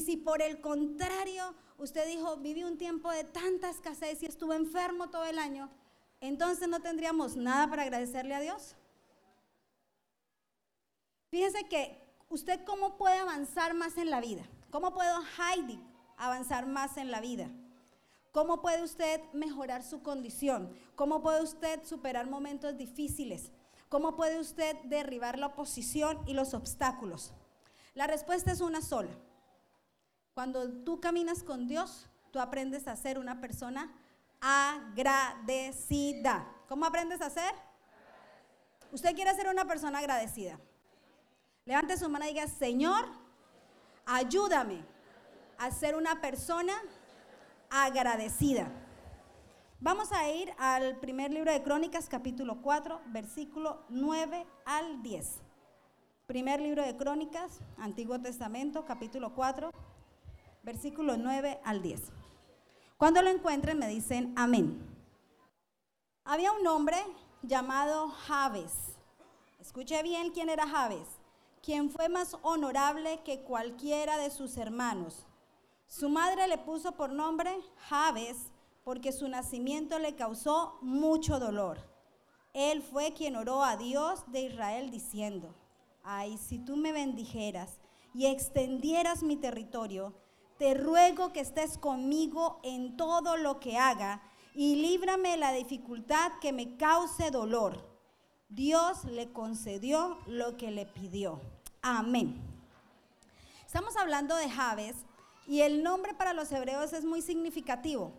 Y si por el contrario usted dijo, viví un tiempo de tanta escasez y estuve enfermo todo el año, entonces no tendríamos nada para agradecerle a Dios. Fíjese que usted cómo puede avanzar más en la vida. ¿Cómo puedo Heidi avanzar más en la vida? ¿Cómo puede usted mejorar su condición? ¿Cómo puede usted superar momentos difíciles? ¿Cómo puede usted derribar la oposición y los obstáculos? La respuesta es una sola. Cuando tú caminas con Dios, tú aprendes a ser una persona agradecida. ¿Cómo aprendes a ser? Usted quiere ser una persona agradecida. Levante su mano y diga, Señor, ayúdame a ser una persona agradecida. Vamos a ir al primer libro de Crónicas, capítulo 4, versículo 9 al 10. Primer libro de Crónicas, Antiguo Testamento, capítulo 4, versículo 9 al 10. Cuando lo encuentren me dicen amén. Había un hombre llamado Javes. Escuche bien quién era Javes, quien fue más honorable que cualquiera de sus hermanos. Su madre le puso por nombre Javes porque su nacimiento le causó mucho dolor. Él fue quien oró a Dios de Israel diciendo, ay, si tú me bendijeras y extendieras mi territorio, te ruego que estés conmigo en todo lo que haga y líbrame la dificultad que me cause dolor. Dios le concedió lo que le pidió. Amén. Estamos hablando de Javes y el nombre para los hebreos es muy significativo.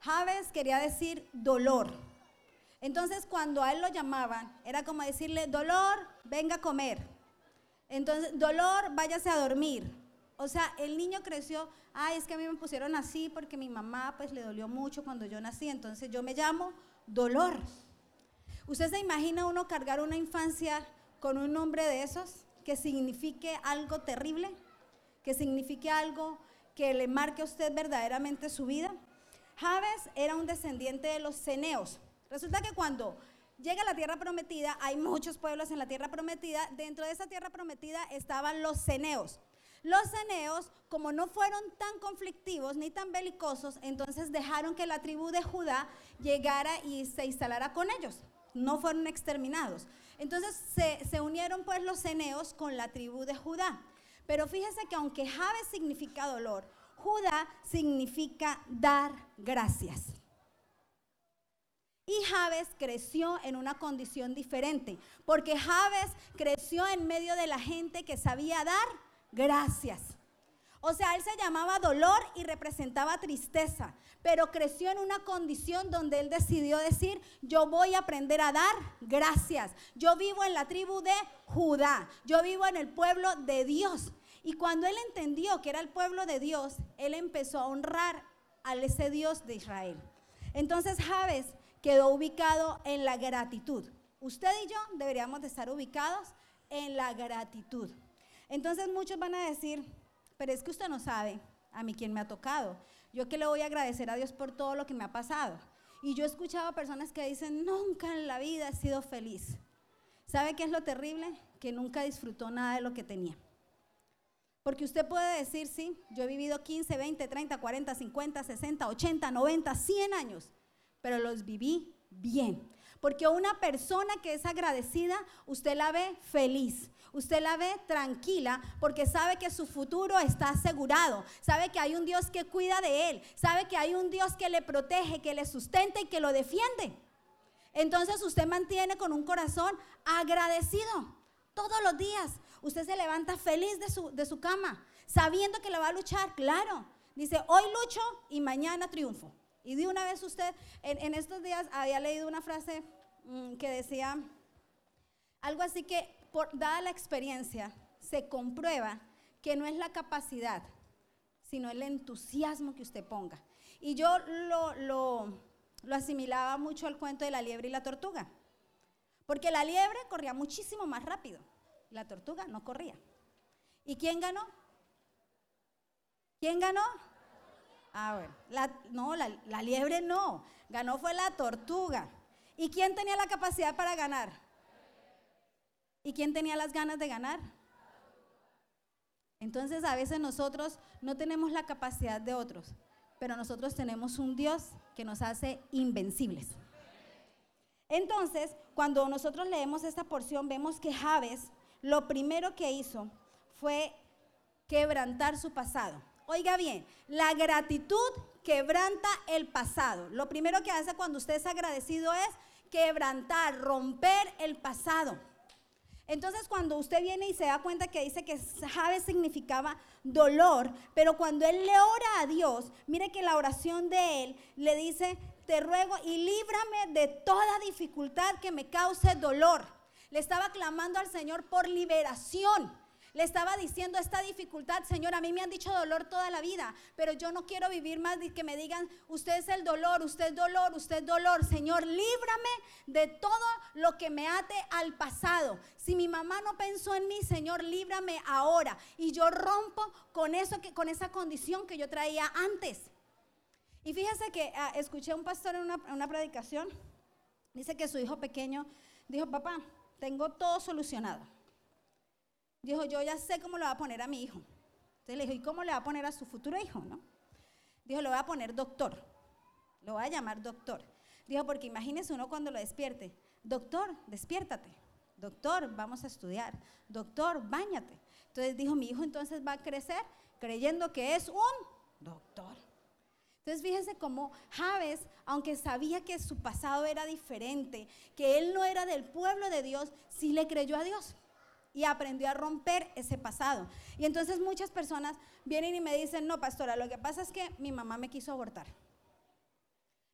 Javes quería decir dolor. Entonces cuando a él lo llamaban, era como decirle, dolor, venga a comer. Entonces, dolor, váyase a dormir. O sea, el niño creció, ay, es que a mí me pusieron así porque mi mamá pues le dolió mucho cuando yo nací, entonces yo me llamo dolor. ¿Usted se imagina uno cargar una infancia con un nombre de esos que signifique algo terrible? Que signifique algo que le marque a usted verdaderamente su vida. Javes era un descendiente de los ceneos. Resulta que cuando llega a la tierra prometida, hay muchos pueblos en la tierra prometida. Dentro de esa tierra prometida estaban los ceneos. Los ceneos, como no fueron tan conflictivos ni tan belicosos, entonces dejaron que la tribu de Judá llegara y se instalara con ellos. No fueron exterminados. Entonces se, se unieron pues los ceneos con la tribu de Judá. Pero fíjese que aunque Jabes significa dolor, Judá significa dar gracias. Y Jabes creció en una condición diferente, porque Jabes creció en medio de la gente que sabía dar gracias. O sea, él se llamaba dolor y representaba tristeza, pero creció en una condición donde él decidió decir, yo voy a aprender a dar gracias. Yo vivo en la tribu de Judá, yo vivo en el pueblo de Dios. Y cuando él entendió que era el pueblo de Dios, él empezó a honrar a ese Dios de Israel. Entonces Javes quedó ubicado en la gratitud. Usted y yo deberíamos de estar ubicados en la gratitud. Entonces muchos van a decir, pero es que usted no sabe a mí quién me ha tocado. Yo que le voy a agradecer a Dios por todo lo que me ha pasado. Y yo he escuchado a personas que dicen, nunca en la vida he sido feliz. ¿Sabe qué es lo terrible? Que nunca disfrutó nada de lo que tenía. Porque usted puede decir, sí, yo he vivido 15, 20, 30, 40, 50, 60, 80, 90, 100 años, pero los viví bien. Porque una persona que es agradecida, usted la ve feliz, usted la ve tranquila porque sabe que su futuro está asegurado, sabe que hay un Dios que cuida de él, sabe que hay un Dios que le protege, que le sustenta y que lo defiende. Entonces usted mantiene con un corazón agradecido todos los días. Usted se levanta feliz de su, de su cama, sabiendo que la va a luchar, claro. Dice, hoy lucho y mañana triunfo. Y de una vez usted, en, estos días había leído una frase que decía algo así que por, dada la experiencia, se comprueba que no es la capacidad, sino el entusiasmo que usted ponga. Y yo lo, lo, lo asimilaba mucho al cuento de la liebre y la tortuga. Porque la liebre corría muchísimo más rápido, la tortuga no corría. ¿Y quién ganó? ¿Quién ganó? Ah, bueno, la, no, la, la liebre no, ganó fue la tortuga. ¿Y quién tenía la capacidad para ganar? ¿Y quién tenía las ganas de ganar? Entonces a veces nosotros no tenemos la capacidad de otros, pero nosotros tenemos un Dios que nos hace invencibles. Entonces, cuando nosotros leemos esta porción, vemos que Javes lo primero que hizo fue quebrantar su pasado. Oiga bien, la gratitud quebranta el pasado. Lo primero que hace cuando usted es agradecido es quebrantar, romper el pasado. Entonces cuando usted viene y se da cuenta que dice que Jave significaba dolor, pero cuando él le ora a Dios, mire que la oración de él le dice, te ruego y líbrame de toda dificultad que me cause dolor. Le estaba clamando al Señor por liberación. Le estaba diciendo esta dificultad, Señor, a mí me han dicho dolor toda la vida, pero yo no quiero vivir más que me digan, usted es el dolor, usted es dolor, usted es dolor. Señor, líbrame de todo lo que me ate al pasado. Si mi mamá no pensó en mí, Señor, líbrame ahora. Y yo rompo con eso que con esa condición que yo traía antes. Y fíjese que ah, escuché a un pastor una, en una predicación, dice que su hijo pequeño dijo, papá, tengo todo solucionado. Dijo, yo ya sé cómo le va a poner a mi hijo. Entonces le dijo, ¿y cómo le va a poner a su futuro hijo? ¿no? Dijo, lo voy a poner doctor. Lo voy a llamar doctor. Dijo, porque imagínese uno cuando lo despierte. Doctor, despiértate. Doctor, vamos a estudiar. Doctor, bañate. Entonces dijo, mi hijo entonces va a crecer creyendo que es un doctor. Entonces fíjense cómo Javes, aunque sabía que su pasado era diferente, que él no era del pueblo de Dios, sí le creyó a Dios y aprendió a romper ese pasado. Y entonces muchas personas vienen y me dicen, no, pastora, lo que pasa es que mi mamá me quiso abortar.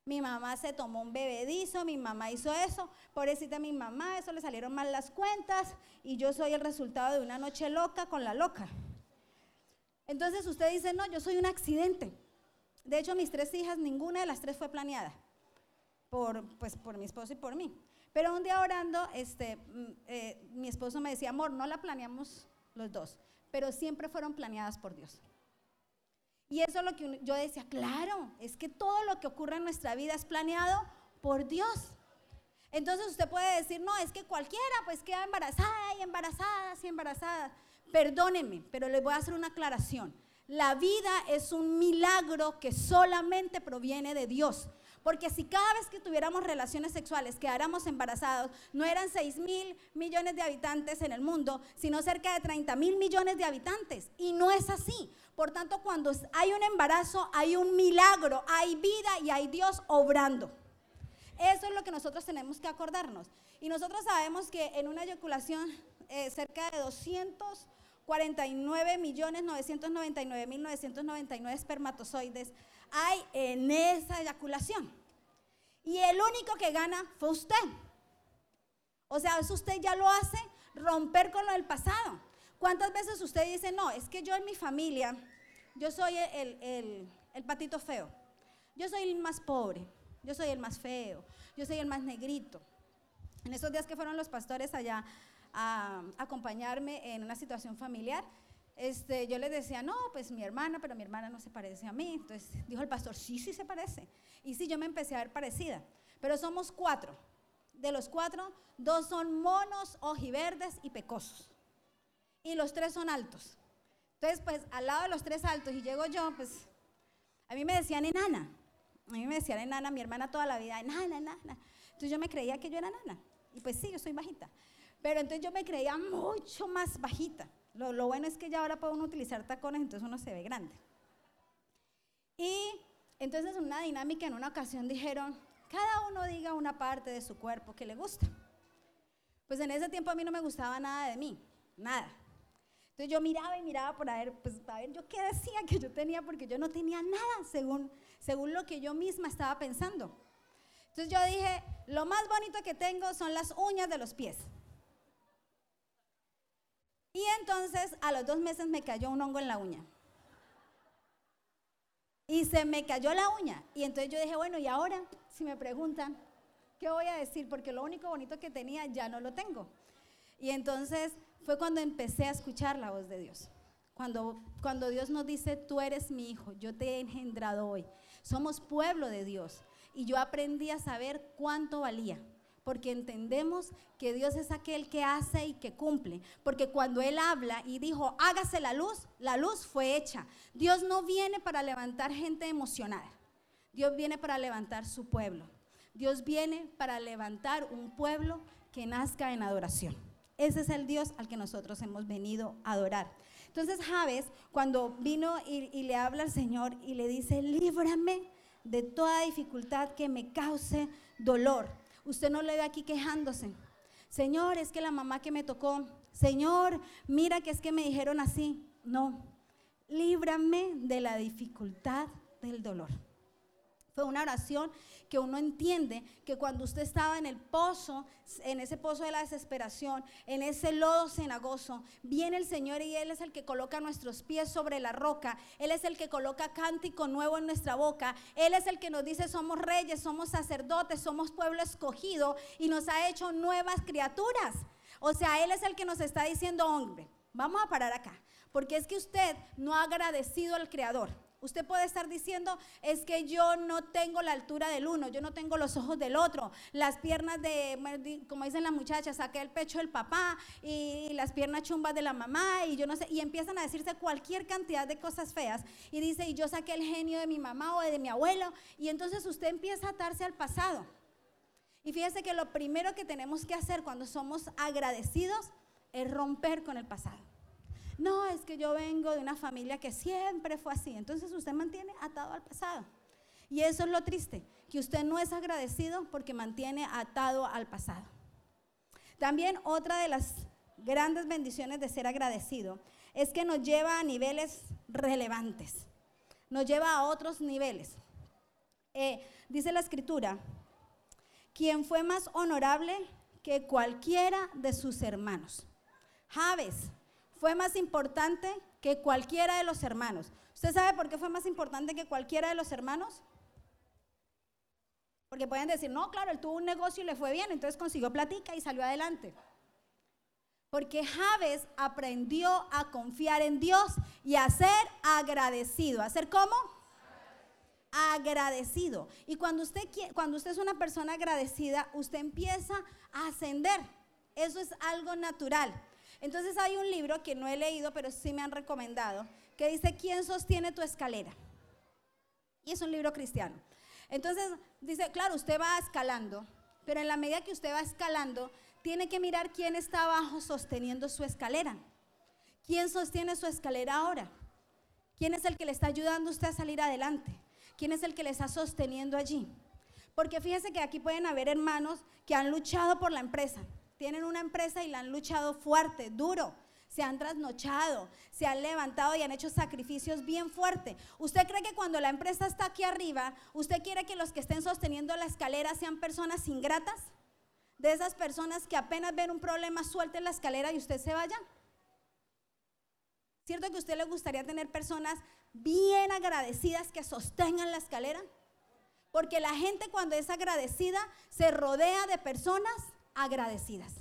Mi mamá se tomó un bebedizo, mi mamá hizo eso, pobrecita mi mamá, eso le salieron mal las cuentas y yo soy el resultado de una noche loca con la loca. Entonces usted dice, no, yo soy un accidente. De hecho, mis tres hijas, ninguna de las tres fue planeada por, pues, por mi esposo y por mí. Pero un día orando, este, mm, eh, mi esposo me decía, amor, no la planeamos los dos, pero siempre fueron planeadas por Dios. Y eso es lo que yo decía, claro, es que todo lo que ocurre en nuestra vida es planeado por Dios. Entonces usted puede decir, no, es que cualquiera pues queda embarazada y embarazada y embarazada. Perdónenme, pero les voy a hacer una aclaración. La vida es un milagro que solamente proviene de Dios. Porque si cada vez que tuviéramos relaciones sexuales quedáramos embarazados, no eran 6 mil millones de habitantes en el mundo, sino cerca de 30 mil millones de habitantes. Y no es así. Por tanto, cuando hay un embarazo, hay un milagro, hay vida y hay Dios obrando. Eso es lo que nosotros tenemos que acordarnos. Y nosotros sabemos que en una eyaculación eh, cerca de 249 millones 999 mil 999 espermatozoides hay en esa eyaculación. Y el único que gana fue usted. O sea, eso usted ya lo hace romper con lo del pasado. ¿Cuántas veces usted dice, no, es que yo en mi familia, yo soy el, patito feo, yo soy el más pobre, yo soy el más feo, yo soy el más negrito? En esos días que fueron los pastores allá a acompañarme en una situación familiar, este, yo les decía, no, pues mi hermana, pero mi hermana no se parece a mí. Entonces dijo el pastor, sí, sí se parece. Y sí, yo me empecé a ver parecida. Pero somos cuatro. De los cuatro, dos son monos, ojiverdes y pecosos. Y los tres son altos. Entonces, pues al lado de los tres altos, y llego yo, pues a mí me decían enana. A mí me decían enana, mi hermana toda la vida, enana, enana. Entonces yo me creía que yo era enana. Y pues sí, yo soy bajita. Pero entonces yo me creía mucho más bajita. Lo, bueno es que ya ahora puede uno utilizar tacones, entonces uno se ve grande. Y entonces en una dinámica, en una ocasión dijeron, cada uno diga una parte de su cuerpo que le gusta. Pues en ese tiempo a mí no me gustaba nada de mí, nada. Entonces yo miraba y miraba por a ver, pues a ver yo qué decía que yo tenía, porque yo no tenía nada según, según lo que yo misma estaba pensando. Entonces yo dije, lo más bonito que tengo son las uñas de los pies. Y entonces a los dos meses me cayó un hongo en la uña. Y se me cayó la uña. Y entonces yo dije, bueno, y ahora, si me preguntan, ¿qué voy a decir? Porque lo único bonito que tenía ya no lo tengo. Y entonces fue cuando empecé a escuchar la voz de Dios. Cuando, cuando Dios nos dice, tú eres mi hijo, yo te he engendrado hoy. Somos pueblo de Dios. Y yo aprendí a saber cuánto valía. Porque entendemos que Dios es aquel que hace y que cumple. Porque cuando Él habla y dijo, hágase la luz, la luz fue hecha. Dios no viene para levantar gente emocionada. Dios viene para levantar su pueblo. Dios viene para levantar un pueblo que nazca en adoración. Ese es el Dios al que nosotros hemos venido a adorar. Entonces Javes, cuando vino y, y le habla al Señor y le dice, líbrame de toda dificultad que me cause dolor. Usted no le ve aquí quejándose. Señor, es que la mamá que me tocó. Señor, mira que es que me dijeron así. No, líbrame de la dificultad del dolor. Fue una oración que uno entiende que cuando usted estaba en el pozo, en ese pozo de la desesperación, en ese lodo cenagoso, viene el Señor y Él es el que coloca nuestros pies sobre la roca, Él es el que coloca cántico nuevo en nuestra boca, Él es el que nos dice somos reyes, somos sacerdotes, somos pueblo escogido y nos ha hecho nuevas criaturas. O sea, Él es el que nos está diciendo, hombre, vamos a parar acá, porque es que usted no ha agradecido al Creador. Usted puede estar diciendo, es que yo no tengo la altura del uno, yo no tengo los ojos del otro, las piernas de, como dicen las muchachas, saqué el pecho del papá y las piernas chumbas de la mamá y yo no sé, y empiezan a decirse cualquier cantidad de cosas feas y dice, y yo saqué el genio de mi mamá o de mi abuelo, y entonces usted empieza a atarse al pasado. Y fíjese que lo primero que tenemos que hacer cuando somos agradecidos es romper con el pasado. No, es que yo vengo de una familia que siempre fue así. Entonces usted mantiene atado al pasado. Y eso es lo triste, que usted no es agradecido porque mantiene atado al pasado. También otra de las grandes bendiciones de ser agradecido es que nos lleva a niveles relevantes, nos lleva a otros niveles. Eh, dice la escritura, quien fue más honorable que cualquiera de sus hermanos. Javes, fue más importante que cualquiera de los hermanos. ¿Usted sabe por qué fue más importante que cualquiera de los hermanos? Porque pueden decir, no, claro, él tuvo un negocio y le fue bien, entonces consiguió platica y salió adelante. Porque Javes aprendió a confiar en Dios y a ser agradecido. ¿A ser cómo? Agradecido. Y cuando usted, cuando usted es una persona agradecida, usted empieza a ascender. Eso es algo natural. Entonces hay un libro que no he leído, pero sí me han recomendado, que dice, ¿quién sostiene tu escalera? Y es un libro cristiano. Entonces dice, claro, usted va escalando, pero en la medida que usted va escalando, tiene que mirar quién está abajo sosteniendo su escalera. ¿Quién sostiene su escalera ahora? ¿Quién es el que le está ayudando a usted a salir adelante? ¿Quién es el que le está sosteniendo allí? Porque fíjese que aquí pueden haber hermanos que han luchado por la empresa, tienen una empresa y la han luchado fuerte, duro, se han trasnochado, se han levantado y han hecho sacrificios bien fuertes. ¿Usted cree que cuando la empresa está aquí arriba, usted quiere que los que estén sosteniendo la escalera sean personas ingratas? De esas personas que apenas ven un problema, suelten la escalera y usted se vaya. ¿Cierto que a usted le gustaría tener personas bien agradecidas que sostengan la escalera? Porque la gente cuando es agradecida se rodea de personas agradecidas.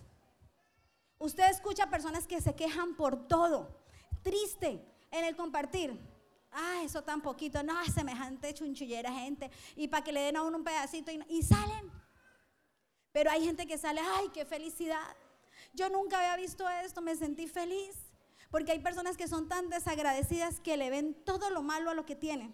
Usted escucha personas que se quejan por todo, triste en el compartir. Ah, eso tan poquito, no, semejante chunchullera gente. Y para que le den a uno un pedacito y, y salen. Pero hay gente que sale, ay, qué felicidad. Yo nunca había visto esto, me sentí feliz. Porque hay personas que son tan desagradecidas que le ven todo lo malo a lo que tienen.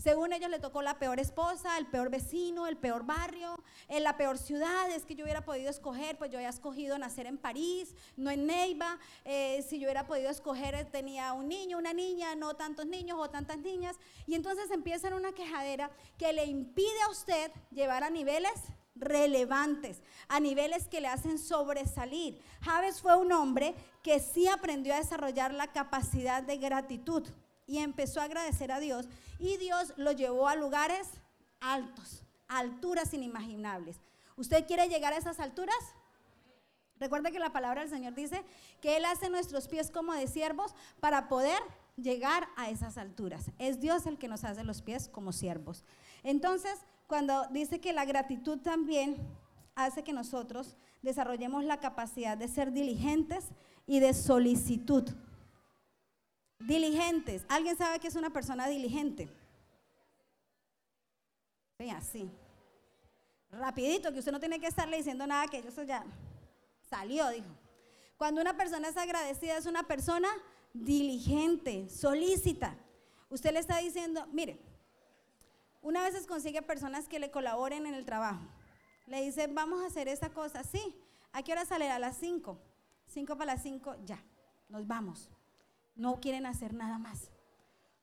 Según ellos le tocó la peor esposa, el peor vecino, el peor barrio, en la peor ciudad. Es que yo hubiera podido escoger, pues yo había escogido nacer en París, no en Neiva. Eh, si yo hubiera podido escoger, eh, tenía un niño, una niña, no tantos niños o tantas niñas. Y entonces empieza una quejadera que le impide a usted llevar a niveles relevantes, a niveles que le hacen sobresalir. Javes fue un hombre que sí aprendió a desarrollar la capacidad de gratitud y empezó a agradecer a Dios y Dios lo llevó a lugares altos, alturas inimaginables. ¿Usted quiere llegar a esas alturas? Recuerda que la palabra del Señor dice que Él hace nuestros pies como de siervos para poder llegar a esas alturas. Es Dios el que nos hace los pies como siervos. Entonces, cuando dice que la gratitud también hace que nosotros desarrollemos la capacidad de ser diligentes y de solicitud. Diligentes. ¿Alguien sabe que es una persona diligente? Sí, así. rapidito, que usted no tiene que estarle diciendo nada, que eso ya salió, dijo. Cuando una persona es agradecida, es una persona diligente, solícita. Usted le está diciendo, mire, una vez consigue personas que le colaboren en el trabajo. Le dice, vamos a hacer esta cosa. Sí, ¿a qué hora sale? A las 5. 5 para las 5, ya, nos vamos. No quieren hacer nada más.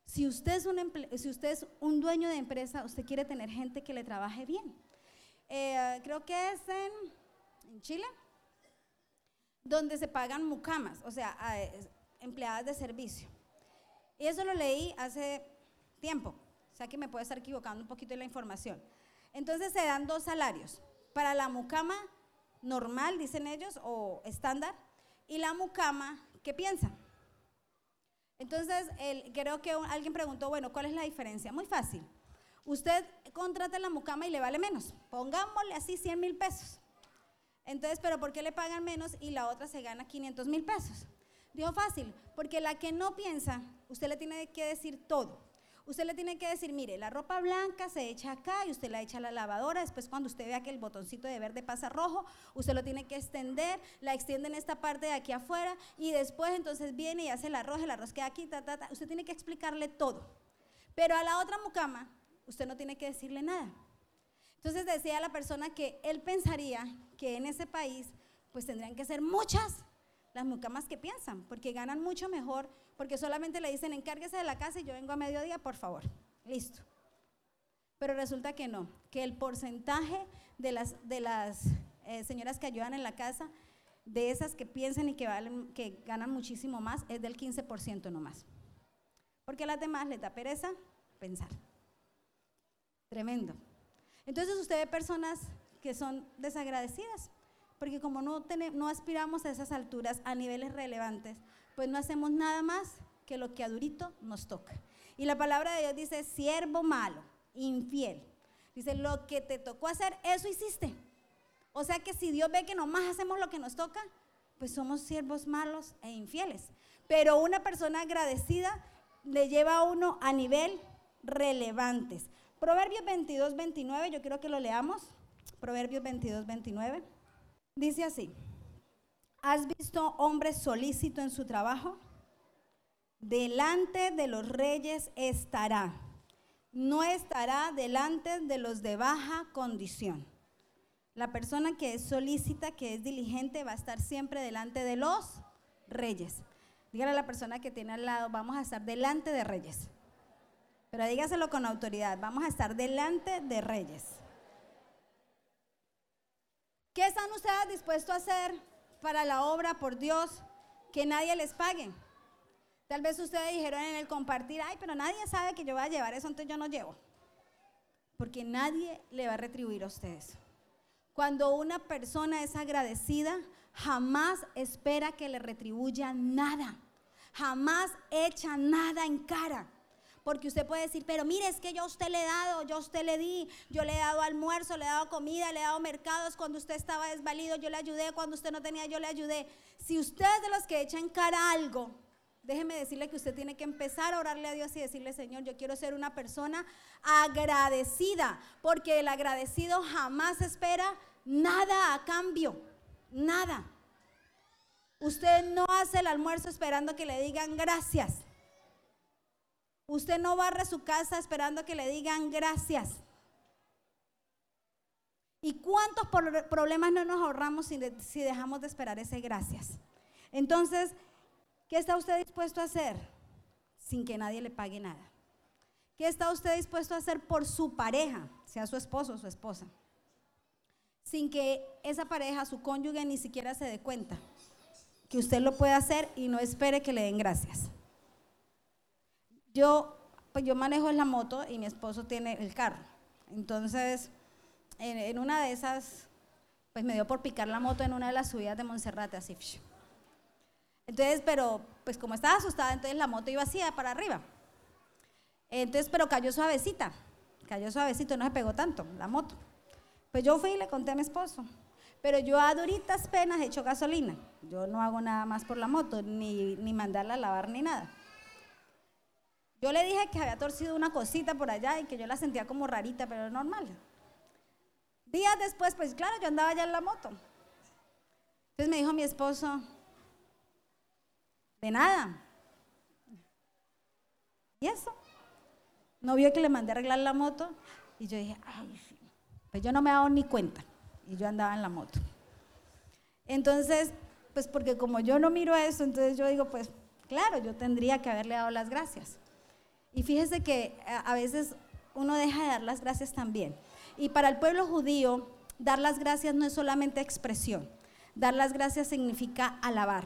Si usted, es un dueño de empresa, usted quiere tener gente que le trabaje bien. Eh, creo que es en, Chile, donde se pagan mucamas, o sea, empleadas de servicio. Y eso lo leí hace tiempo, o sea que me puede estar equivocando un poquito en la información. Entonces se dan dos salarios. Para la mucama normal, dicen ellos, o estándar, y la mucama, ¿qué piensa? Entonces, creo que alguien preguntó, bueno, ¿cuál es la diferencia? Muy fácil. Usted contrata la mucama y le vale menos. Pongámosle así 100 mil pesos. Entonces, ¿pero por qué le pagan menos y la otra se gana 500 mil pesos? Dijo fácil, porque la que no piensa, usted le tiene que decir todo. Usted le tiene que decir, mire, la ropa blanca se echa acá y usted la echa a la lavadora. Después cuando usted vea que el botoncito de verde pasa rojo, usted lo tiene que extender, la extiende en esta parte de aquí afuera y después entonces viene y hace el arroz, el arroz queda aquí, ta, ta, ta. Usted tiene que explicarle todo. Pero a la otra mucama, usted no tiene que decirle nada. Entonces decía la persona que él pensaría que en ese país pues tendrían que ser muchas las mucamas que piensan, porque ganan mucho mejor, porque solamente le dicen encárguese de la casa y yo vengo a mediodía, por favor. Listo. Pero resulta que no, que el porcentaje de las, de las eh, señoras que ayudan en la casa, de esas que piensan y que, valen, que ganan muchísimo más, es del 15% nomás. Porque a las demás les da pereza pensar. Tremendo. Entonces usted ve personas que son desagradecidas, porque como no, no aspiramos a esas alturas, a niveles relevantes, pues no hacemos nada más que lo que a durito nos toca. Y la palabra de Dios dice, siervo malo, infiel. Dice, lo que te tocó hacer, eso hiciste. O sea que si Dios ve que nomás hacemos lo que nos toca, pues somos siervos malos e infieles. Pero una persona agradecida le lleva a uno a nivel relevantes. Proverbios 22, 29, yo quiero que lo leamos. Proverbios 22, 29. Dice así, ¿has visto hombre solícito en su trabajo? Delante de los reyes estará, no estará delante de los de baja condición. La persona que es solícita, que es diligente, va a estar siempre delante de los reyes. Dígale a la persona que tiene al lado, vamos a estar delante de reyes. Pero dígaselo con autoridad, vamos a estar delante de reyes. ¿Qué están ustedes dispuestos a hacer para la obra por Dios que nadie les pague? Tal vez ustedes dijeron en el compartir, ay, pero nadie sabe que yo voy a llevar eso, entonces yo no llevo. Porque nadie le va a retribuir a ustedes. Cuando una persona es agradecida, jamás espera que le retribuya nada. Jamás echa nada en cara. Porque usted puede decir, pero mire, es que yo a usted le he dado, yo a usted le di, yo le he dado almuerzo, le he dado comida, le he dado mercados cuando usted estaba desvalido, yo le ayudé, cuando usted no tenía, yo le ayudé. Si usted es de los que echan cara algo, déjeme decirle que usted tiene que empezar a orarle a Dios y decirle, Señor, yo quiero ser una persona agradecida, porque el agradecido jamás espera nada a cambio, nada. Usted no hace el almuerzo esperando que le digan gracias. Usted no barre su casa esperando que le digan gracias. ¿Y cuántos problemas no nos ahorramos si, dejamos de esperar ese gracias? Entonces, ¿qué está usted dispuesto a hacer sin que nadie le pague nada? ¿Qué está usted dispuesto a hacer por su pareja, sea su esposo o su esposa? Sin que esa pareja, su cónyuge, ni siquiera se dé cuenta que usted lo puede hacer y no espere que le den gracias. Yo, pues yo manejo la moto y mi esposo tiene el carro. Entonces, en, una de esas, pues me dio por picar la moto en una de las subidas de Monserrate, así. Entonces, pero, pues como estaba asustada, entonces la moto iba así para arriba. Entonces, pero cayó suavecita, cayó suavecito, no se pegó tanto la moto. Pues yo fui y le conté a mi esposo. Pero yo a duritas penas he hecho gasolina. Yo no hago nada más por la moto, ni, ni mandarla a lavar ni nada. Yo le dije que había torcido una cosita por allá y que yo la sentía como rarita, pero normal. Días después, pues claro, yo andaba ya en la moto. Entonces me dijo mi esposo, de nada. ¿Y eso? ¿No vio que le mandé a arreglar la moto? Y yo dije, ay, pues yo no me he dado ni cuenta. Y yo andaba en la moto. Entonces, pues porque como yo no miro eso, entonces yo digo, pues claro, yo tendría que haberle dado las gracias. Y fíjese que a veces uno deja de dar las gracias también. Y para el pueblo judío, dar las gracias no es solamente expresión. Dar las gracias significa alabar.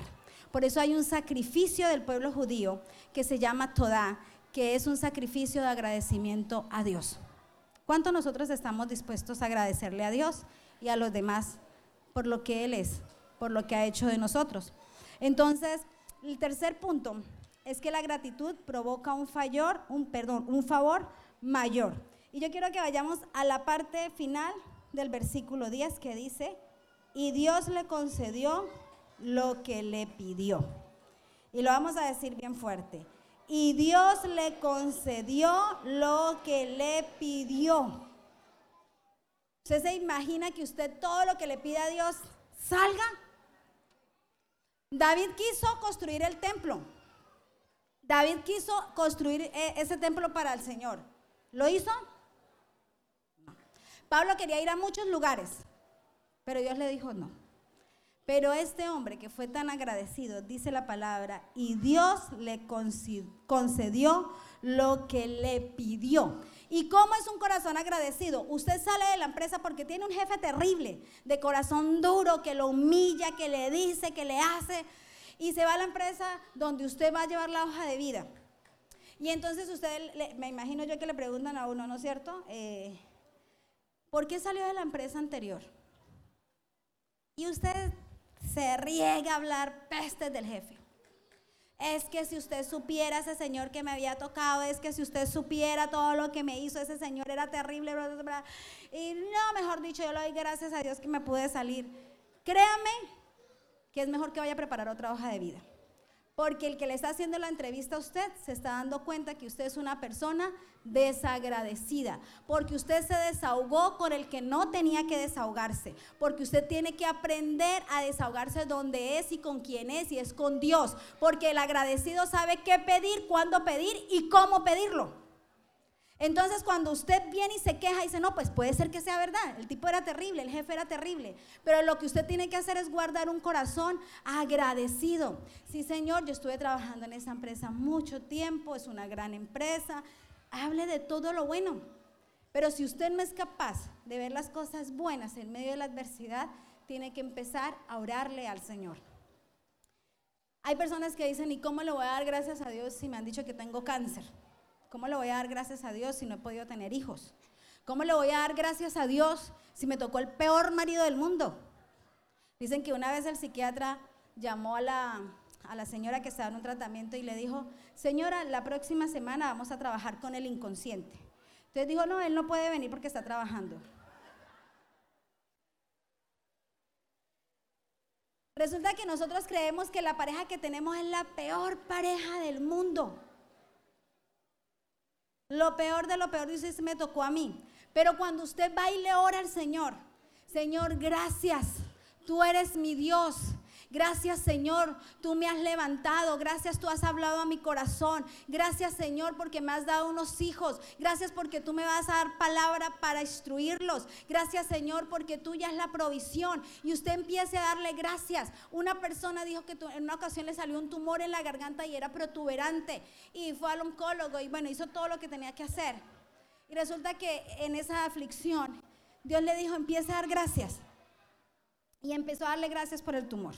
Por eso hay un sacrificio del pueblo judío que se llama Todá, que es un sacrificio de agradecimiento a Dios. ¿Cuánto nosotros estamos dispuestos a agradecerle a Dios y a los demás por lo que Él es, por lo que ha hecho de nosotros? Entonces, el tercer punto es que la gratitud provoca un favor, un perdón, un favor mayor. Y yo quiero que vayamos a la parte final del versículo 10 que dice, y Dios le concedió lo que le pidió. Y lo vamos a decir bien fuerte. Y Dios le concedió lo que le pidió. ¿Usted se imagina que usted todo lo que le pide a Dios salga? David quiso construir el templo. David quiso construir eh, ese templo para el Señor. ¿Lo hizo? Pablo quería ir a muchos lugares, pero Dios le dijo no. Pero este hombre que fue tan agradecido, dice la palabra, y Dios le concedió lo que le pidió. ¿Y cómo es un corazón agradecido? Usted sale de la empresa porque tiene un jefe terrible, de corazón duro, que lo humilla, que le dice, que le hace, y se va a la empresa donde usted va a llevar la hoja de vida. Y entonces usted, me imagino yo que le preguntan a uno, ¿no es cierto? Eh, ¿por qué salió de la empresa anterior? Y usted se riega a hablar pestes del jefe. Es que si usted supiera ese señor que me había tocado, es que si usted supiera todo lo que me hizo ese señor era terrible. Y no, mejor dicho, yo le doy gracias a Dios que me pude salir. Créame que es mejor que vaya a preparar otra hoja de vida. Porque el que le está haciendo la entrevista a usted se está dando cuenta que usted es una persona desagradecida. Porque usted se desahogó con el que no tenía que desahogarse. Porque usted tiene que aprender a desahogarse donde es y con quién es y es con Dios. Porque el agradecido sabe qué pedir, cuándo pedir y cómo pedirlo. Entonces cuando usted viene y se queja y dice, no, pues puede ser que sea verdad, el tipo era terrible, el jefe era terrible, pero lo que usted tiene que hacer es guardar un corazón agradecido. Sí, Señor, yo estuve trabajando en esa empresa mucho tiempo, es una gran empresa, hable de todo lo bueno. Pero si usted no es capaz de ver las cosas buenas en medio de la adversidad, tiene que empezar a orarle al Señor. Hay personas que dicen, ¿y cómo le voy a dar gracias a Dios si me han dicho que tengo cáncer? ¿Cómo le voy a dar gracias a Dios si no he podido tener hijos? ¿Cómo le voy a dar gracias a Dios si me tocó el peor marido del mundo? Dicen que una vez el psiquiatra llamó a la, a la señora que estaba en un tratamiento y le dijo, señora, la próxima semana vamos a trabajar con el inconsciente. Entonces dijo, no, él no puede venir porque está trabajando. Resulta que nosotros creemos que la pareja que tenemos es la peor pareja del mundo. Lo peor de lo peor, dice, me tocó a mí. Pero cuando usted va y le ora al Señor, Señor, gracias, tú eres mi Dios. Gracias Señor, tú me has levantado. Gracias, tú has hablado a mi corazón. Gracias Señor porque me has dado unos hijos. Gracias porque tú me vas a dar palabra para instruirlos. Gracias Señor porque tú ya es la provisión. Y usted empiece a darle gracias. Una persona dijo que en una ocasión le salió un tumor en la garganta y era protuberante. Y fue al oncólogo y bueno, hizo todo lo que tenía que hacer. Y resulta que en esa aflicción, Dios le dijo, empieza a dar gracias. Y empezó a darle gracias por el tumor.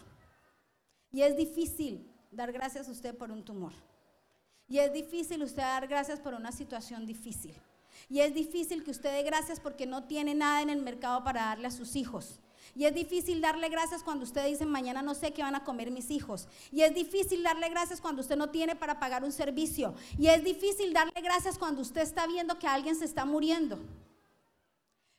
Y es difícil dar gracias a usted por un tumor. Y es difícil usted dar gracias por una situación difícil. Y es difícil que usted dé gracias porque no tiene nada en el mercado para darle a sus hijos. Y es difícil darle gracias cuando usted dice, mañana no sé qué van a comer mis hijos. Y es difícil darle gracias cuando usted no tiene para pagar un servicio. Y es difícil darle gracias cuando usted está viendo que alguien se está muriendo.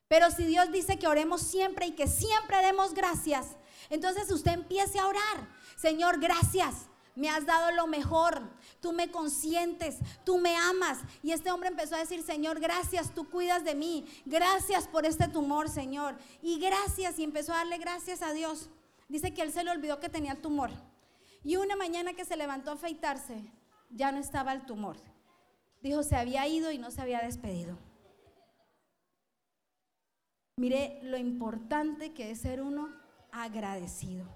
Pero si Dios dice que oremos siempre y que siempre demos gracias, entonces usted empiece a orar. Señor, gracias. me has dado lo mejor, tú me consientes, tú me amas. Y este hombre empezó a decir, Señor, gracias, tú cuidas de mí, gracias por este tumor, Señor. Y gracias, y empezó a darle gracias a Dios. Dice que él se le olvidó que tenía tumor. Y una mañana que se levantó a afeitarse, ya no estaba el tumor. Dijo, se había ido y no se había despedido. Mire lo importante que es ser uno agradecido.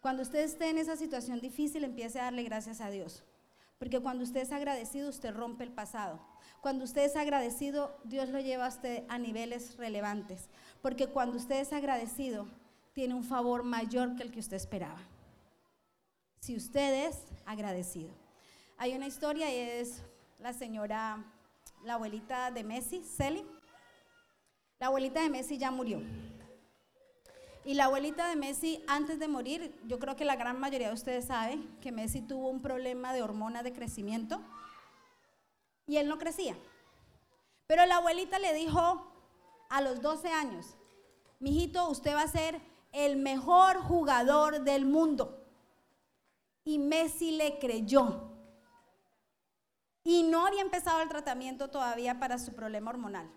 Cuando usted esté en esa situación difícil, empiece a darle gracias a Dios. Porque cuando usted es agradecido, usted rompe el pasado. Cuando usted es agradecido, Dios lo lleva a usted a niveles relevantes. Porque cuando usted es agradecido, tiene un favor mayor que el que usted esperaba. Si usted es agradecido. Hay una historia es la señora, la abuelita de Messi, Celi. La abuelita de Messi ya murió. Y la abuelita de Messi, antes de morir, yo creo que la gran mayoría de ustedes sabe que Messi tuvo un problema de hormona de crecimiento y él no crecía. Pero la abuelita le dijo a los 12 años, mijito, usted va a ser el mejor jugador del mundo. Y Messi le creyó. Y no había empezado el tratamiento todavía para su problema hormonal.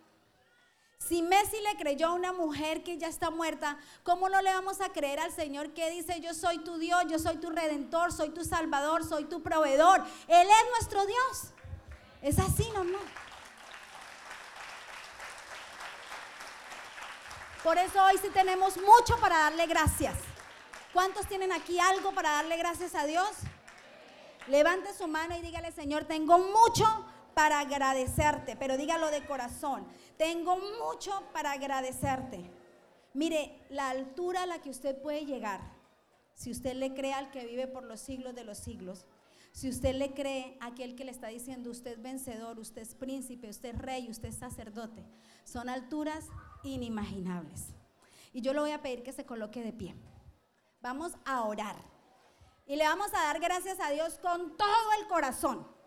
Si Messi le creyó a una mujer que ya está muerta, ¿cómo no le vamos a creer al Señor que dice, yo soy tu Dios, yo soy tu redentor, soy tu salvador, soy tu proveedor? Él es nuestro Dios. Es así nomás. Por eso hoy sí tenemos mucho para darle gracias. ¿Cuántos tienen aquí algo para darle gracias a Dios? Levante su mano y dígale, Señor, tengo mucho para agradecerte, pero dígalo de corazón. Tengo mucho para agradecerte. Mire, la altura a la que usted puede llegar, si usted le cree al que vive por los siglos de los siglos, si usted le cree a aquel que le está diciendo, usted es vencedor, usted es príncipe, usted es rey, usted es sacerdote, son alturas inimaginables. Y yo le voy a pedir que se coloque de pie. Vamos a orar. Y le vamos a dar gracias a Dios con todo el corazón.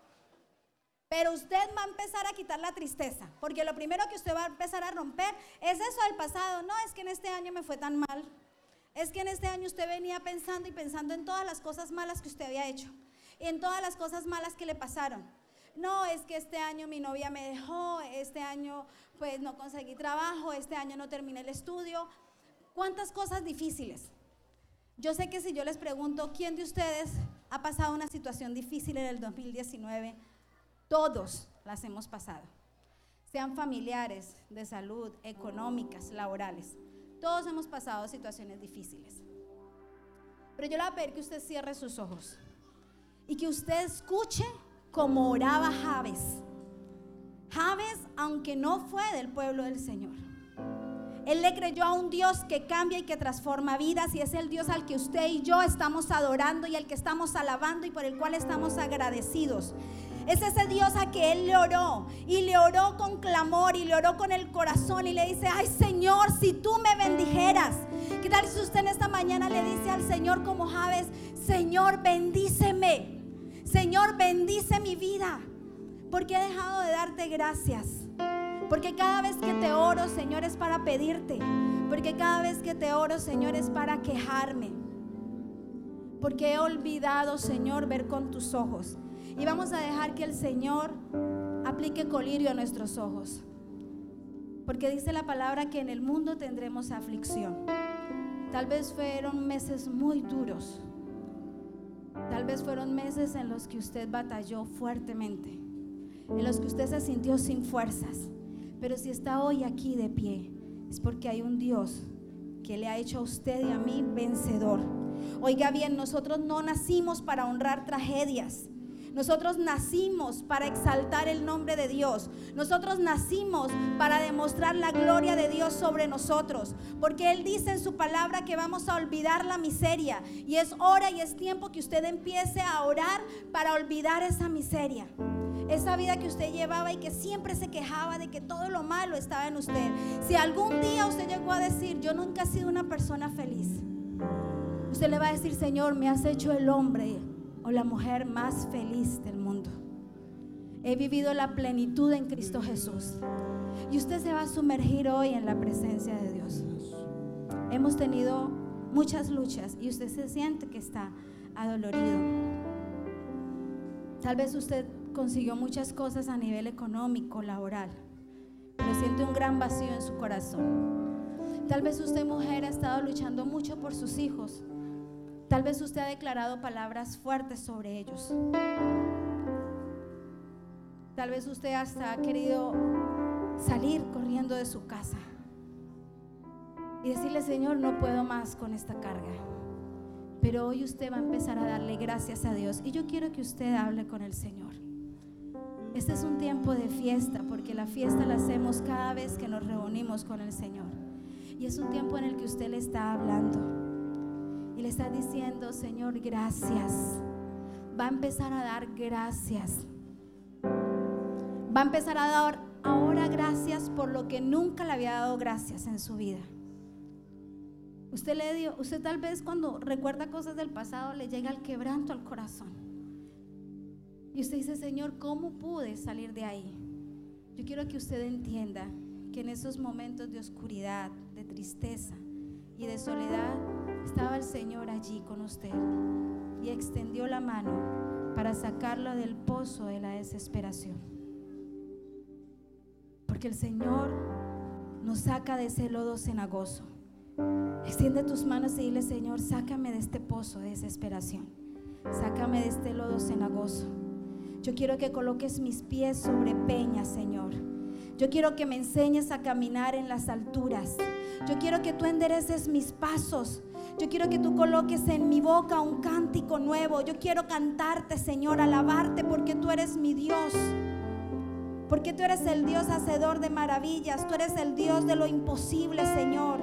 Pero usted va a empezar a quitar la tristeza, porque lo primero que usted va a empezar a romper es eso del pasado. No, es que en este año me fue tan mal. Es que en este año usted venía pensando y pensando en todas las cosas malas que usted había hecho, y en todas las cosas malas que le pasaron. No, es que este año mi novia me dejó, este año pues no conseguí trabajo, este año no terminé el estudio. ¿Cuántas cosas difíciles? Yo sé que si yo les pregunto, ¿quién de ustedes ha pasado una situación difícil en el 2019? Todos las hemos pasado. Sean familiares, de salud, económicas, laborales. Todos hemos pasado situaciones difíciles. Pero yo le voy a pedir que usted cierre sus ojos y que usted escuche como oraba Javes. Javes, aunque no fue del pueblo del Señor. Él le creyó a un Dios que cambia y que transforma vidas y es el Dios al que usted y yo estamos adorando y al que estamos alabando y por el cual estamos agradecidos. Es ese Dios a que Él le oró y le oró con clamor y le oró con el corazón y le dice, ay Señor, si tú me bendijeras. ¿Qué tal si usted en esta mañana le dice al Señor como Javes, Señor, bendíceme. Señor, bendice mi vida. Porque he dejado de darte gracias. Porque cada vez que te oro, Señor, es para pedirte. Porque cada vez que te oro, Señor, es para quejarme. Porque he olvidado, Señor, ver con tus ojos. Y vamos a dejar que el Señor aplique colirio a nuestros ojos. Porque dice la palabra que en el mundo tendremos aflicción. Tal vez fueron meses muy duros. Tal vez fueron meses en los que usted batalló fuertemente. En los que usted se sintió sin fuerzas. Pero si está hoy aquí de pie, es porque hay un Dios que le ha hecho a usted y a mí vencedor. Oiga bien, nosotros no nacimos para honrar tragedias. Nosotros nacimos para exaltar el nombre de Dios. Nosotros nacimos para demostrar la gloria de Dios sobre nosotros. Porque Él dice en su palabra que vamos a olvidar la miseria. Y es hora y es tiempo que usted empiece a orar para olvidar esa miseria. Esa vida que usted llevaba y que siempre se quejaba de que todo lo malo estaba en usted. Si algún día usted llegó a decir, yo nunca he sido una persona feliz. Usted le va a decir, Señor, me has hecho el hombre o la mujer más feliz del mundo. He vivido la plenitud en Cristo Jesús. Y usted se va a sumergir hoy en la presencia de Dios. Hemos tenido muchas luchas y usted se siente que está adolorido. Tal vez usted consiguió muchas cosas a nivel económico, laboral, pero siente un gran vacío en su corazón. Tal vez usted mujer ha estado luchando mucho por sus hijos. Tal vez usted ha declarado palabras fuertes sobre ellos. Tal vez usted hasta ha querido salir corriendo de su casa y decirle, Señor, no puedo más con esta carga. Pero hoy usted va a empezar a darle gracias a Dios. Y yo quiero que usted hable con el Señor. Este es un tiempo de fiesta, porque la fiesta la hacemos cada vez que nos reunimos con el Señor. Y es un tiempo en el que usted le está hablando. Le está diciendo, Señor, gracias. Va a empezar a dar gracias va a empezar a dar ahora gracias por lo que nunca le había dado gracias en su vida. Usted le dio, usted tal vez cuando recuerda cosas del pasado le llega el quebranto al corazón. Y usted dice, Señor, ¿cómo pude salir de ahí? Yo quiero que usted entienda que en esos momentos de oscuridad, de tristeza y de soledad, estaba el Señor allí con usted y extendió la mano para sacarlo del pozo de la desesperación. Porque el Señor nos saca de ese lodo cenagoso. Extiende tus manos y dile, Señor, sácame de este pozo de desesperación. Sácame de este lodo cenagoso. Yo quiero que coloques mis pies sobre peñas, Señor. Yo quiero que me enseñes a caminar en las alturas. Yo quiero que tú endereces mis pasos. Yo quiero que tú coloques en mi boca un cántico nuevo. Yo quiero cantarte, Señor, alabarte porque tú eres mi Dios. Porque tú eres el Dios hacedor de maravillas. Tú eres el Dios de lo imposible, Señor.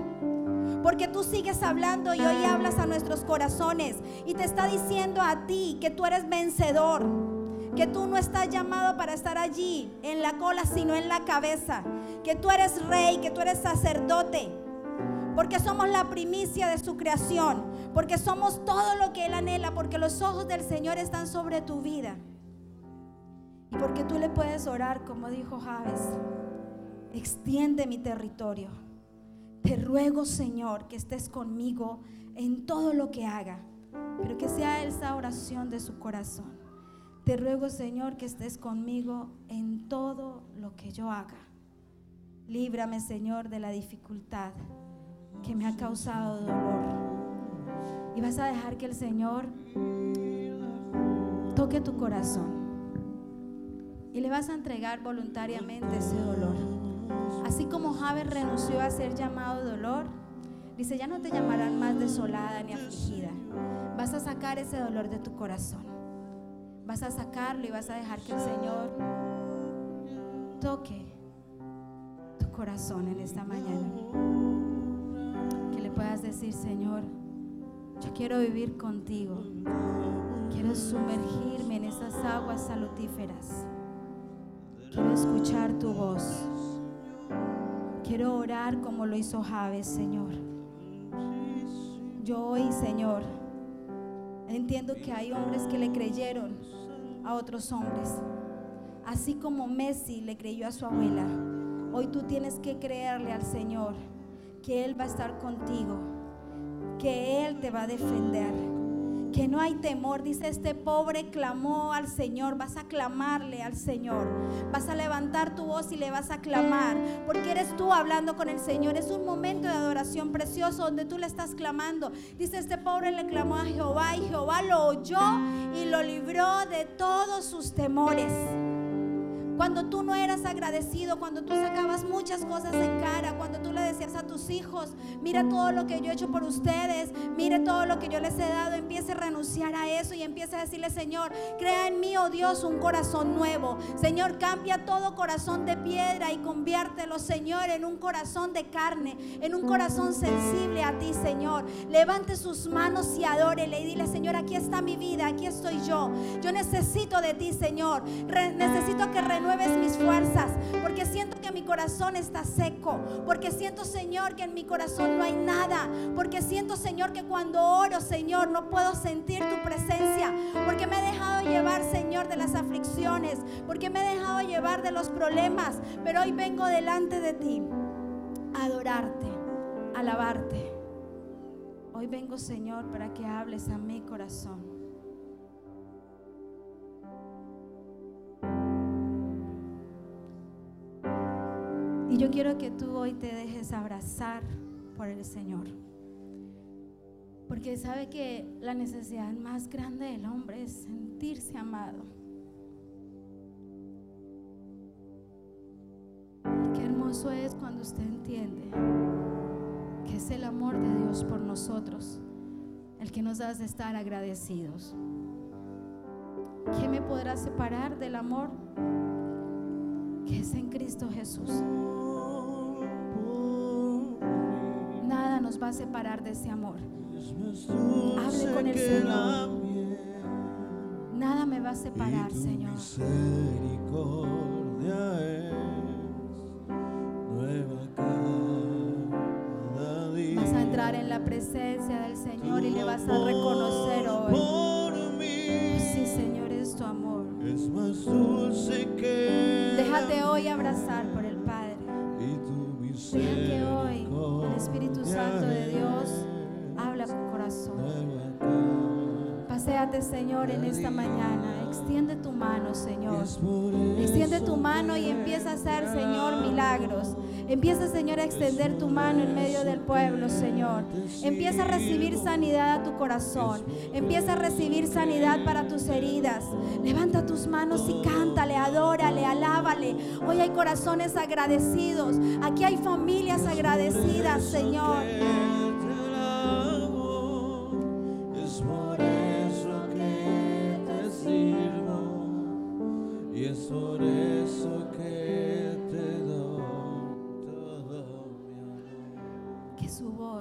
Porque tú sigues hablando y hoy hablas a nuestros corazones y te está diciendo a ti que tú eres vencedor. Que tú no estás llamado para estar allí en la cola, sino en la cabeza. Que tú eres rey, que tú eres sacerdote. Porque somos la primicia de su creación. Porque somos todo lo que Él anhela. Porque los ojos del Señor están sobre tu vida. Y porque tú le puedes orar, como dijo Javes, extiende mi territorio. Te ruego, Señor, que estés conmigo en todo lo que haga, pero que sea esa oración de su corazón. Te ruego, Señor, que estés conmigo en todo lo que yo haga. Líbrame, Señor, de la dificultad que me ha causado dolor. Y vas a dejar que el Señor toque tu corazón y le vas a entregar voluntariamente ese dolor. Así como Javes renunció a ser llamado dolor, dice, ya no te llamarán más desolada ni afligida. Vas a sacar ese dolor de tu corazón. Vas a sacarlo y vas a dejar que el Señor toque tu corazón en esta mañana. Puedas decir, Señor, yo quiero vivir contigo. Quiero sumergirme en esas aguas salutíferas. Quiero escuchar tu voz. Quiero orar como lo hizo Javes, Señor. Yo hoy, Señor, entiendo que hay hombres que le creyeron a otros hombres. Así como Messi le creyó a su abuela, hoy tú tienes que creerle al Señor que Él va a estar contigo, que Él te va a defender que no hay temor. Dice, este pobre clamó al Señor. Vas a clamarle al Señor. Vas a levantar tu voz y le vas a clamar. Porque eres tú hablando con el Señor. Es un momento de adoración precioso donde tú le estás clamando. Dice, este pobre le clamó a Jehová y Jehová lo oyó y lo libró de todos sus temores. Cuando tú no eras agradecido, cuando tú sacabas muchas cosas en cara, cuando tú le decías a tus hijos, mira todo lo que yo he hecho por ustedes, mire todo lo que yo les he dado, empiece a renunciar a eso y empiece a decirle, Señor, crea en mí, oh Dios, un corazón nuevo. Señor, cambia todo corazón de piedra y conviértelo, Señor, en un corazón de carne, en un corazón sensible a ti, Señor. Levante sus manos y adórele y dile, Señor, aquí está mi vida, aquí estoy yo. Yo necesito de ti, Señor. necesito que renueves mis fuerzas, porque siento que mi corazón está seco, porque siento, Señor, que en mi corazón no hay nada, porque siento, Señor, que cuando oro, Señor, no puedo sentir tu presencia, porque me he dejado llevar, Señor, de las aflicciones, porque me he dejado llevar de los problemas, pero hoy vengo delante de ti a adorarte, a alabarte. Hoy vengo, Señor, para que hables a mi corazón. Y yo quiero que tú hoy te dejes abrazar por el Señor. Porque sabe que la necesidad más grande del hombre es sentirse amado. Qué hermoso es cuando usted entiende que es el amor de Dios por nosotros el que nos hace estar agradecidos. ¿Qué me podrá separar del amor que es en Cristo Jesús? Nada nos va a separar de ese amor. Hable con el Señor. Nada me va a separar, Señor. Vas a entrar en la presencia del Señor y le vas a reconocer hoy. Sí, Señor, es tu amor. Es más dulce que Déjate hoy abrazar por el Padre. Deja que hoy el Espíritu Santo de Dios habla tu corazón. Paseate, Señor, en esta mañana. Extiende tu mano, Señor. Extiende tu mano y empieza a hacer, Señor, milagros. Empieza, Señor, a extender tu mano en medio del pueblo, Señor. Empieza a recibir sanidad a tu corazón. Empieza a recibir sanidad para tus heridas. Levanta tus manos y cántale, adórale, alábale. Hoy hay corazones agradecidos. Aquí hay familias agradecidas, Señor.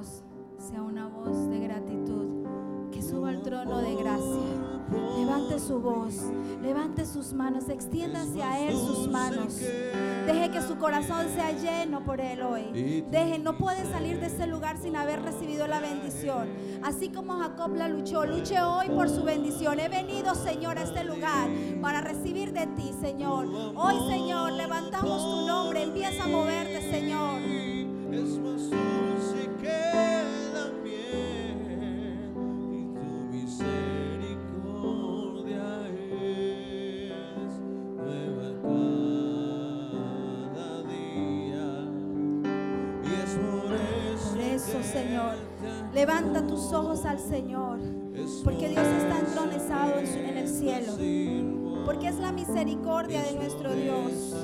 Voz sea una voz de gratitud, que suba al trono de gracia. Levante su voz, levante sus manos, extienda hacia Él sus manos. Deje que su corazón sea lleno por Él hoy. Deje, no puede salir de ese lugar sin haber recibido la bendición. Así como Jacob la luchó, luche hoy por su bendición. He venido, Señor, a este lugar para recibir de ti, Señor. Hoy, Señor, levantamos tu nombre. Empieza a moverte, Señor. Tus ojos al Señor, porque Dios está entronizado en, el cielo, porque es la misericordia de es nuestro Dios,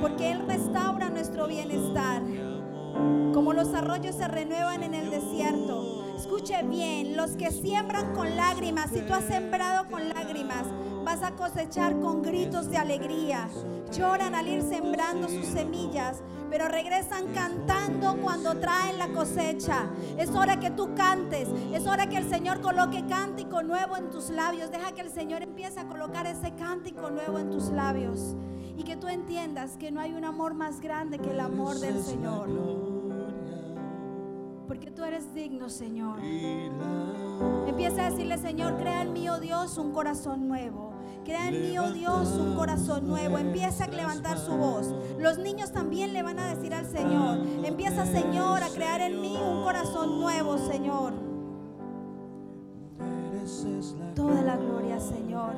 porque Él restaura nuestro bienestar, como los arroyos se renuevan en el desierto. Escuche bien, los que siembran con lágrimas, si tú has sembrado con lágrimas, vas a cosechar con gritos de alegría. Lloran al ir sembrando sus semillas, pero regresan cantando cuando traen la cosecha. Es hora que tú cantes, es hora que el Señor coloque cántico nuevo en tus labios. Deja que el Señor empiece a colocar ese cántico nuevo en tus labios. Y que tú entiendas que no hay un amor más grande que el amor del Señor. Porque tú eres digno, Señor. Empieza a decirle, Señor, crea en mí, oh Dios, un corazón nuevo. Crea en mí, oh Dios, un corazón nuevo. Empieza a levantar su voz. Los niños también le van a decir al Señor. Empieza, Señor, a crear en mí un corazón nuevo, Señor. Toda la gloria, Señor.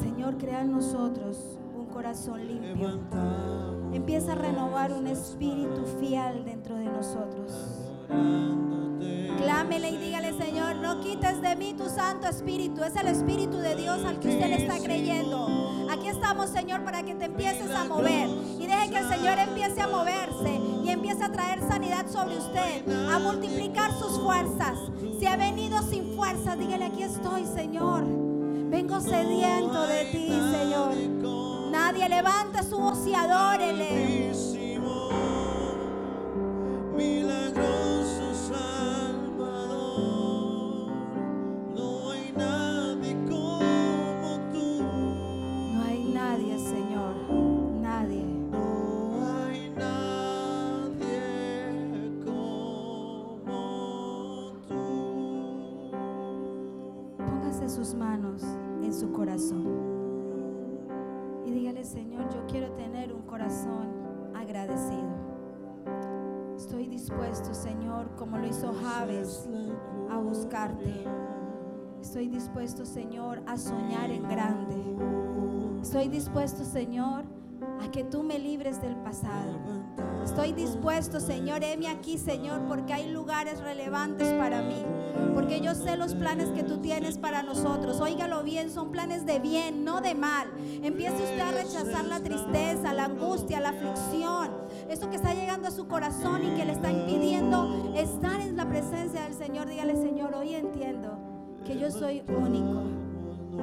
Señor, crea en nosotros un corazón limpio. Empieza a renovar un espíritu fiel dentro de nosotros. Clámele y dígale, Señor, no quites de mí tu Santo Espíritu. Es el Espíritu de Dios al que usted está creyendo. Aquí estamos, Señor, para que te empieces a mover. Y deje que el Señor empiece a moverse y empiece a traer sanidad sobre usted, a multiplicar sus fuerzas. Si ha venido sin fuerzas, dígale, aquí estoy, Señor. Vengo sediento de ti, Señor. Nadie levanta su voz y adórele. Sus manos en su corazón. Y dígale, Señor, yo quiero tener un corazón agradecido. Estoy dispuesto, Señor, como lo hizo Javes, a buscarte. Estoy dispuesto, Señor, a soñar en grande. Estoy dispuesto, Señor, a que tú me libres del pasado. Estoy dispuesto, Señor, heme aquí, Señor, porque hay lugares relevantes para mí. Porque yo sé los planes que tú tienes para nosotros. Óigalo bien, son planes de bien, no de mal. Empiece usted a rechazar la tristeza, la angustia, la aflicción. Eso que está llegando a su corazón y que le está impidiendo estar en la presencia del Señor. Dígale, Señor, hoy entiendo que yo soy único.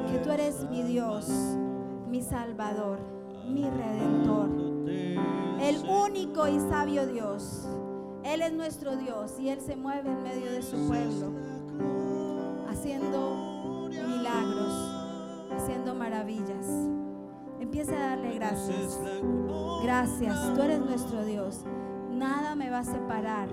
Que tú eres mi Dios, mi Salvador, mi Redentor el único y sabio Dios. Él es nuestro Dios y Él se mueve en medio de su pueblo, haciendo milagros, haciendo maravillas. Empieza a darle gracias. Gracias, tú eres nuestro Dios. Nada me va a separar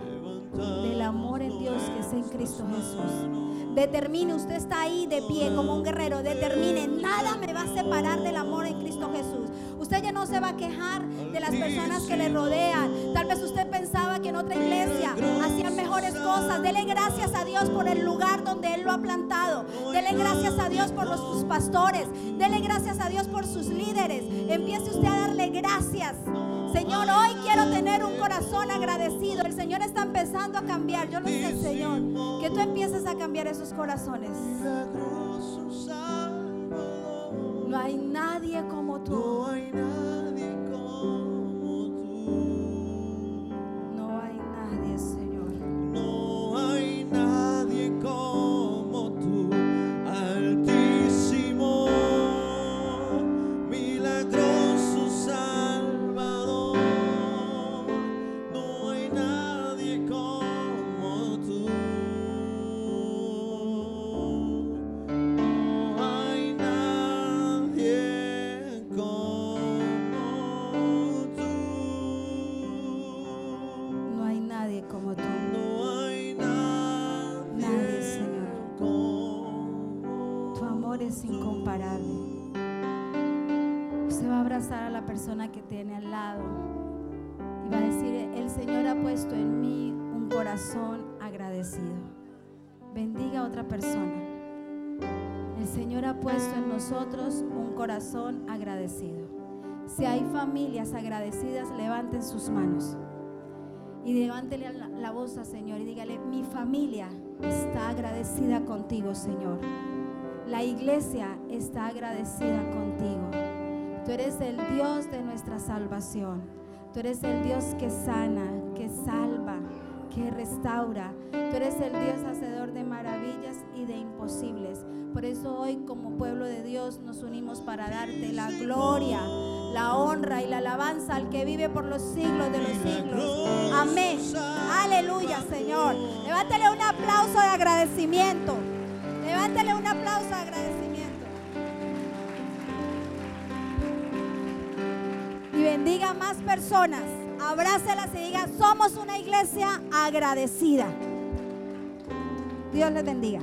del amor en Dios que es en Cristo Jesús. Determine, usted está ahí de pie como un guerrero. Determine, nada me va a separar del amor en Cristo Jesús. Usted ya no se va a quejar de las personas que le rodean. Tal vez usted pensaba que en otra iglesia hacían mejores cosas. Dele gracias a Dios por el lugar donde Él lo ha plantado. Dele gracias a Dios por los, sus pastores. Dele gracias a Dios por sus líderes. Empiece usted a darle gracias. Señor, hoy quiero tener un corazón agradecido. El Señor está empezando a cambiar. Yo lo sé, Señor, que tú empieces a cambiar esos corazones. No hay nadie como tú. Abrazar a la persona que tiene al lado y va a decir, el Señor ha puesto en mí un corazón agradecido. Bendiga a otra persona. El Señor ha puesto en nosotros un corazón agradecido. Si hay familias agradecidas, levanten sus manos. Y levántele la, la voz al Señor y dígale, mi familia está agradecida contigo, Señor. La iglesia está agradecida contigo. Tú eres el Dios de nuestra salvación. Tú eres el Dios que sana, que salva, que restaura. Tú eres el Dios hacedor de maravillas y de imposibles. Por eso hoy como pueblo de Dios nos unimos para darte la gloria, la honra y la alabanza al que vive por los siglos de los siglos. Amén. Aleluya, Señor. Levántele un aplauso de agradecimiento. Levántele un aplauso de agradecimiento. Y bendiga a más personas. Abrácelas y diga, somos una iglesia agradecida. Dios les bendiga.